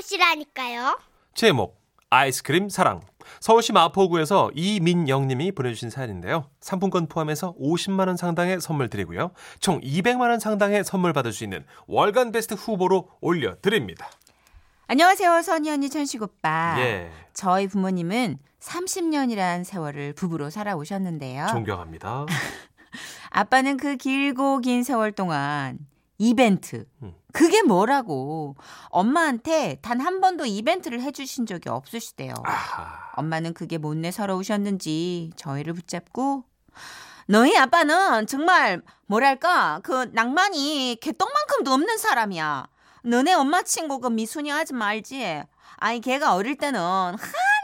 보시라니까요. 제목 아이스크림 사랑 서울시 마포구에서 이민영 님이 보내주신 사연인데요. 상품권 포함해서 50만 원 상당의 선물 드리고요. 총 200만 원 상당의 선물 받을 수 있는 월간 베스트 후보로 올려드립니다. 안녕하세요, 선희 언니, 천식 오빠. 예, 저희 부모님은 30년이란 세월을 부부로 살아오셨는데요. 존경합니다. 아빠는 그 길고 긴 세월 동안 이벤트. 음. 그게 뭐라고. 엄마한테 단 한 번도 이벤트를 해주신 적이 없으시대요. 아하, 엄마는 그게 못내 서러우셨는지 저희를 붙잡고 너희 아빠는 정말 뭐랄까 그 낭만이 개똥만큼도 없는 사람이야. 너네 엄마 친구 그 미순이 아줌마 알지? 아니 걔가 어릴 때는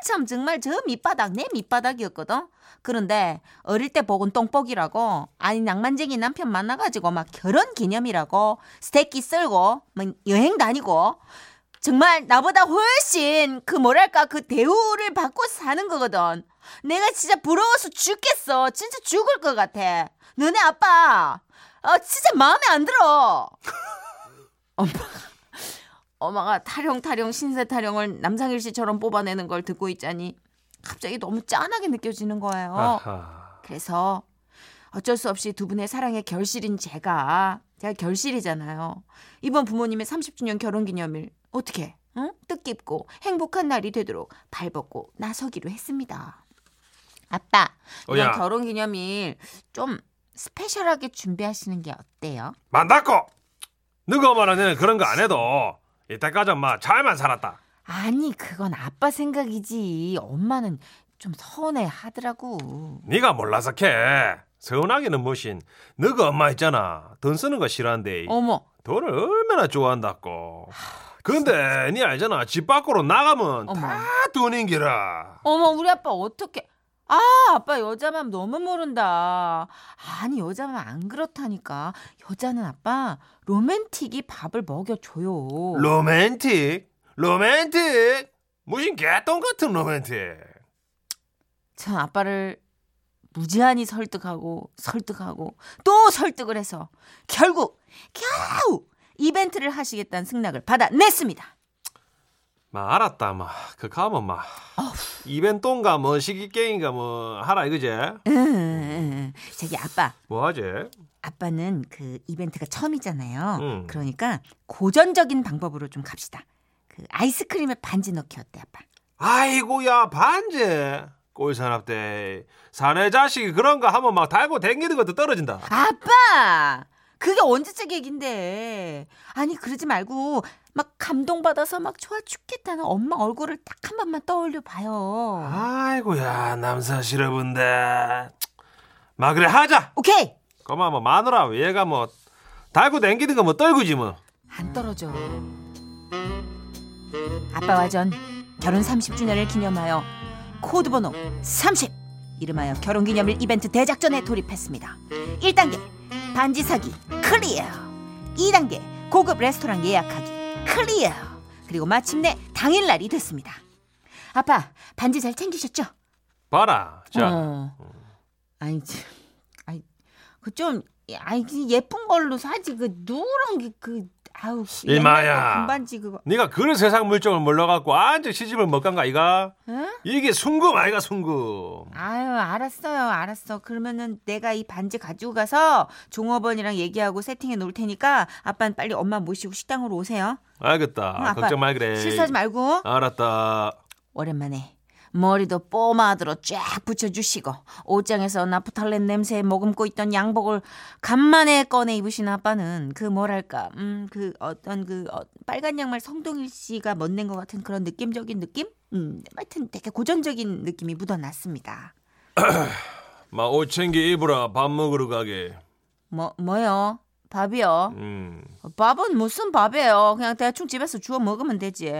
한참 정말 저 밑바닥 내 밑바닥이었거든. 그런데 어릴 때 복은 똥복이라고 아니 낭만쟁이 남편 만나가지고 막 결혼 기념이라고 스테이키 썰고 뭐 여행 다니고 정말 나보다 훨씬 그 뭐랄까 그 대우를 받고 사는 거거든. 내가 진짜 부러워서 죽겠어. 진짜 죽을 것 같아. 너네 아빠, 어 진짜 마음에 안 들어. 엄마, 엄마가 타령 타령 신세 타령을 남상일 씨처럼 뽑아내는 걸 듣고 있자니 갑자기 너무 짠하게 느껴지는 거예요. 아하. 그래서 어쩔 수 없이 두 분의 사랑의 결실인 제가 제가 결실이잖아요. 이번 부모님의 30주년 결혼 기념일 어떻게 응? 뜻깊고 행복한 날이 되도록 발벗고 나서기로 했습니다. 아빠 이번 어야. 결혼 기념일 좀 스페셜하게 준비하시는 게 어때요? 만났고 누가 말하는 그런 거 안 해도 이때까지 엄마 잘만 살았다. 아니 그건 아빠 생각이지 엄마는 좀 서운해 하더라고. 네가 몰라서 캐. 서운하기는 뭐신. 너가 엄마 있잖아. 돈 쓰는 거 싫어한대. 어머 돈을 얼마나 좋아한다고. 근데 니 알잖아. 집 밖으로 나가면 어머. 다 돈인 기라. 어머 우리 아빠 어떻게 아 아빠 여자 맘 너무 모른다 아니 여자 맘 안 그렇다니까 여자는 아빠 로맨틱이 밥을 먹여줘요 로맨틱? 로맨틱? 무슨 개똥 같은 로맨틱. 전 아빠를 무지한히 설득하고 설득하고 또 설득을 해서 결국 겨우 이벤트를 하시겠다는 승낙을 받아냈습니다 마 알았다 마. 그 가면 마. 이벤트인가 뭐 시기 게임인가 뭐 하라 이거지? 음, 저기 아빠 뭐 하지? 아빠는 그 이벤트가 처음이잖아요. 음. 그러니까 고전적인 방법으로 좀 갑시다. 그 아이스크림에 반지 넣기 어때, 아빠? 아이고야 반지. 꼴사납 때 사내 자식이 그런 거 하면 막 달고 댕기는 것도 떨어진다. 아빠! 그게 언제적 얘긴데. 아니, 그러지 말고 막 감동받아서 막 좋아 죽겠다는 엄마 얼굴을 딱 한 번만 떠올려 봐요. 아이고야 남사 싫어본데. 마 그래 하자. 오케이! 그만 뭐 마누라 얘가 뭐 달고 댕기는 거 뭐 떨구지 뭐. 안 떨어져. 아빠와 전 결혼 30주년을 기념하여 코드번호 30 이름하여 결혼기념일 이벤트 대작전에 돌입했습니다. 1단계 반지 사기 clear 2단계 고급 레스토랑 예약하기 clear 그리고 마침내 당일 날이 됐습니다. 아빠 반지 잘 챙기셨죠? 봐라. 자. 어. 아니 참, 아이 그좀 아이 그 예쁜 걸로 사지 그 누런 게 그 아우 이마야. 거 금반지 그거 네가 그런 세상 물정을 몰라갖고 완전 시집을 못 간가 이가? 응? 이게 순금 아이가 순금. 아유 알았어요 알았어 그러면은 내가 이 반지 가지고 가서 종업원이랑 얘기하고 세팅해 놓을 테니까 아빠는 빨리 엄마 모시고 식당으로 오세요 알겠다. 응, 걱정 말 그래. 실수하지 말고 알았다. 오랜만에 머리도 뽀마드로 쫙 붙여주시고 옷장에서 나프탈렌 냄새에 머금고 있던 양복을 간만에 꺼내 입으신 아빠는 그 뭐랄까 음 그 어떤 그 어, 빨간 양말 성동일 씨가 멋낸 것 같은 그런 느낌적인 느낌? 음 하여튼 되게 고전적인 느낌이 묻어났습니다. 마 옷 챙겨 입으라. 밥 먹으러 가게. 뭐 뭐요 밥이요 음. 밥은 무슨 밥이에요 그냥 대충 집에서 주워 먹으면 되지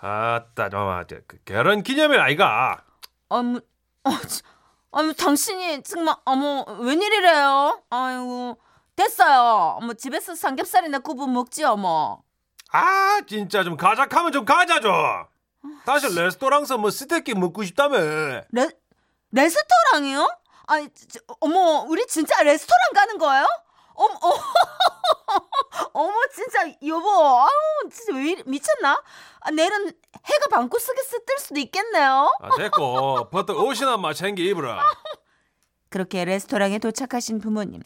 아따 저, 그 결혼 기념일 아이가. 어머, 어, 참, 어머, 당신이 정말 어머 웬일이래요? 아이고 됐어요. 어머 집에서 삼겹살이나 구워 먹지 어머. 아 진짜 좀 가작하면 좀 가자 좀. 다시 레스토랑에서 뭐 스테이크 먹고 싶다며. 레 레스토랑이요? 아니 저, 어머 우리 진짜 레스토랑 가는 거예요? 어머 어, 어머 진짜 여보 아우 진짜 왜 이리, 미, 미쳤나? 아, 내일은 해가 방구석에 뜰 수도 있겠네요. 아, 됐고 버터 옷이나 마 챙겨 입으라. 그렇게 레스토랑에 도착하신 부모님.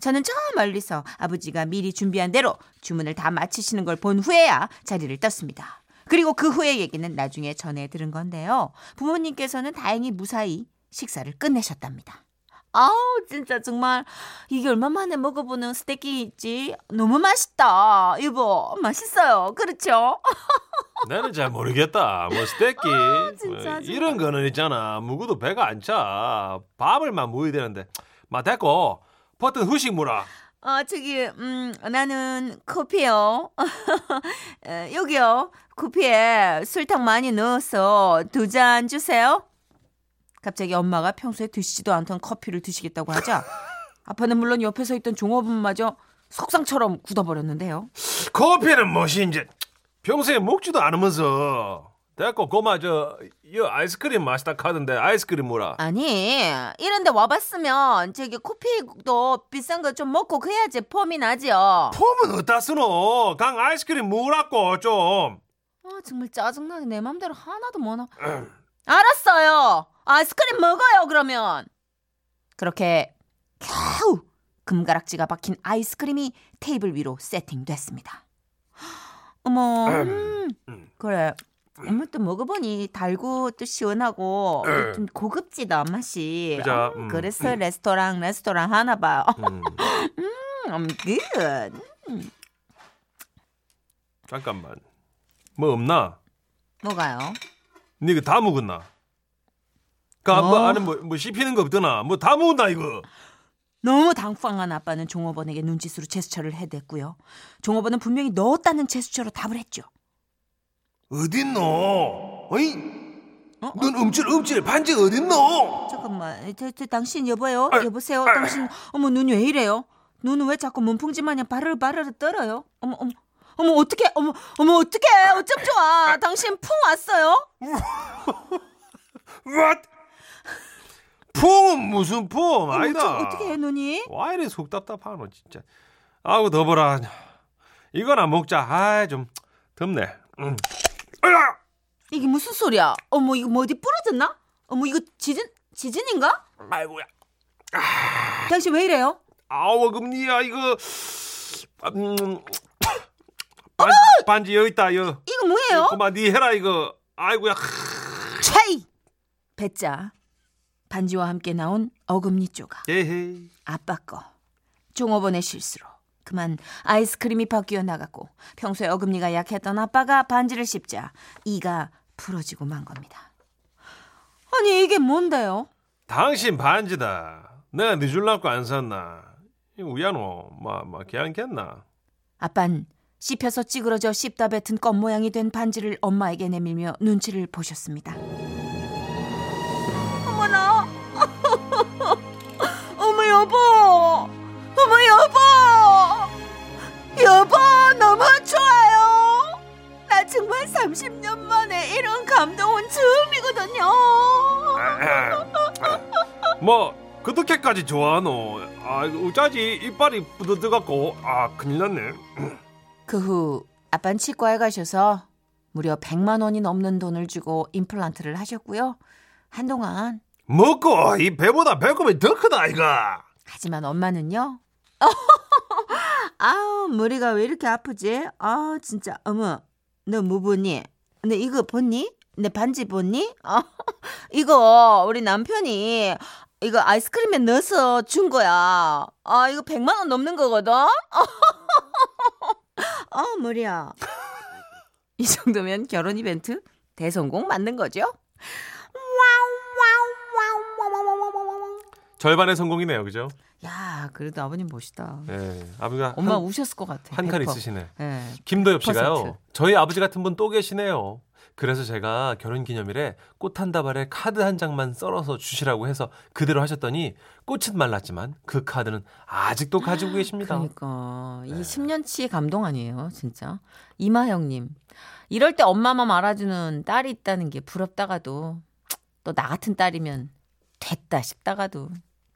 저는 저 멀리서 아버지가 미리 준비한 대로 주문을 다 마치시는 걸 본 후에야 자리를 떴습니다. 그리고 그 후의 얘기는 나중에 전해 들은 건데요. 부모님께서는 다행히 무사히 식사를 끝내셨답니다. 아우 진짜 정말 이게 얼마 만에 먹어보는 스테이크지 너무 맛있다 여보 맛있어요 그렇죠 나는 잘 모르겠다. 뭐 스테이크 아, 뭐. 이런 거는 있잖아. 묵어도 배가 안 차. 밥을만 먹어야 되는데. 마 됐고 버튼 후식 물어. 어 저기 음 나는 커피요 에, 여기요 커피에 설탕 많이 넣어서 두 잔 주세요 갑자기 엄마가 평소에 드시지도 않던 커피를 드시겠다고 하자 아빠는 물론 옆에 서 있던 종업원마저 석상처럼 굳어버렸는데요. 커피는 이제 평소에 먹지도 않으면서. 됐고 고마 저이 아이스크림 맛있다 카던데 아이스크림 뭐라? 아니 이런데 와봤으면 저기 커피도 비싼 거 좀 먹고 그래야지 폼이 나지요. 폼은 어디다 쓰노? 강 아이스크림 뭐라고 좀. 아 정말 짜증나게 내 맘대로 하나도 못 나. 알았어요. 아이스크림 먹어요 그러면. 그렇게 겨우 금가락지가 박힌 아이스크림이 테이블 위로 세팅됐습니다. 어머, 음, 그래. 어머 또 먹어보니 달고 또 시원하고 좀 고급지다 맛이. 그죠, 음, 음. 그래서 레스토랑 레스토랑 하나 봐요. 음, 음, good. 잠깐만 뭐 없나 뭐가요? 니가 다 먹었나 그뭐 어. 안에 뭐, 뭐 씹히는 거 없더나 뭐다 먹었나 이거 너무 당황한 아빠는 종업원에게 눈짓으로 제스처를 해댔고요. 종업원은 분명히 넣었다는 제스처로 답을 했죠. 어딨노 어이 어? 넌 움찔 움찔 반지 어딨노 잠깐만, 저, 저, 당신 여보요? 아, 여보세요? 아. 당신 어머 눈이 왜 이래요? 눈은 왜 자꾸 문풍지 마냥 바르르 바르르 떨어요? 어머 어머 어머 어떡해 어머 어머 어떡해 어쩜 좋아 당신 풍 왔어요? What? 풍은 무슨 풍 아니다. 어떻게 해 눈이? 와 이래 속 답답하노 진짜. 아우 더워라. 이거나 먹자. 아좀 덥네. 음. 이게 무슨 소리야? 어머 이거 뭐 어디 부러졌나? 어머 이거 지진 지진인가? 아이고야. 당신 왜 이래요? 아우 금니야 이거. 음, 반, 반지 여기 있다 여. 이거 뭐예요? 그만 니 해라 이거. 아이고야. 차이! 배짜 반지와 함께 나온 어금니 조각 에헤이 아빠 거 종업원의 실수로 그만 아이스크림이 바뀌어 나갔고 평소에 어금니가 약했던 아빠가 반지를 씹자 이가 부러지고 만 겁니다. 아니 이게 뭔데요? 당신 반지다 내가 늦을라고 안 샀나 이거 우야노 마마 괜찮겠나 아빤 씹혀서 찌그러져 씹다 뱉은 껌 모양이 된 반지를 엄마에게 내밀며 눈치를 보셨습니다. 여보, 어머 여보, 여보 너무 좋아요. 나 정말 30년 만에 이런 감동은 처음이거든요. 뭐 그렇게까지 좋아하노 아 이거 어쩌지 이빨이 부드드갖고 아 큰일 났네 그 후 아빤 치과에 가셔서 무려 100만 원이 넘는 돈을 주고 임플란트를 하셨고요. 한동안 먹고 이 배보다 배꼽이 더 크다 이가 하지만 엄마는요. 아우 머리가 왜 이렇게 아프지? 아 진짜 어머 너 뭐 보니? 너 이거 봤니? 내 반지 봤니? 아, 이거 우리 남편이 이거 아이스크림에 넣어서 준 거야. 아 이거 100만 원 넘는 거거든. 아 머리야. 이 정도면 결혼 이벤트 대성공 맞는 거죠? 절반의 성공이네요 그죠 야 그래도 아버님 멋있다. 예 아버지가 엄마 한, 우셨을 것 같아. 한칸 100%. 있으시네 예. 김도엽 씨가요 퍼센트. 저희 아버지 같은 분 또 계시네요 그래서 제가 결혼 기념일에 꽃 한 다발에 카드 한 장만 썰어서 주시라고 해서 그대로 하셨더니 꽃은 말랐지만 그 카드는 아직도 가지고 계십니다 그러니까 네. 이 10년치의 감동 아니에요, 진짜. 이마영님, 이럴 때 엄마만 알아주는 딸이 있다는 게 부럽다가도 또 나 같은 딸이면 됐다 싶다가도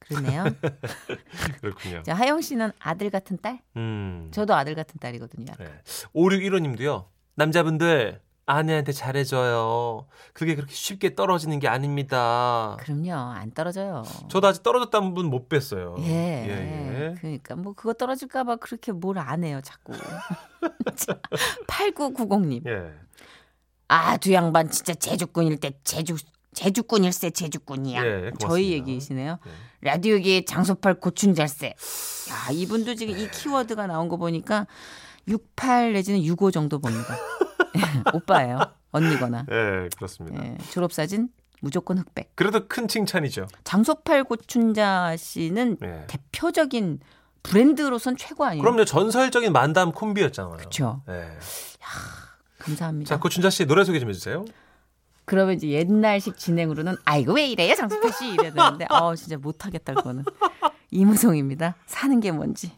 그러네요. 그렇군요 자, 하영 씨는 아들 같은 딸? 음 저도 아들 같은 딸이거든요. 네. 5615님도요 남자분들 아내한테 잘해줘요. 그게 그렇게 쉽게 떨어지는 게 아닙니다. 그럼요. 안 떨어져요. 저도 아직 떨어졌다는 분 못 뵀어요. 예. 예, 예. 그러니까 뭐 그거 떨어질까봐 그렇게 뭘 안 해요, 자꾸. 8990님. 예. 아, 두 양반 진짜 제주꾼일 때 제주 제주꾼일세 제주꾼이야. 예. 저희 얘기이시네요. 예. 라디오계 장소팔 고춘잘세. 야, 이분도 지금 이 키워드가 나온 거 보니까 68 내지는 65 정도 봅니다. 오빠예요. 언니거나. 예, 그렇습니다. 예, 졸업사진 무조건 흑백. 그래도 큰 칭찬이죠. 장소팔 고춘자 씨는 예. 대표적인 브랜드로선 최고 아니에요? 그럼요, 전설적인 만담 콤비였잖아요. 그렇죠. 예. 감사합니다. 자, 고춘자 씨 노래 소개 좀 해주세요. 그러면 이제 옛날식 진행으로는 아이고 왜 이래요 장소팔 씨 이래야 되는데 어 진짜 못하겠다 그거는 이무송입니다. 사는 게 뭔지.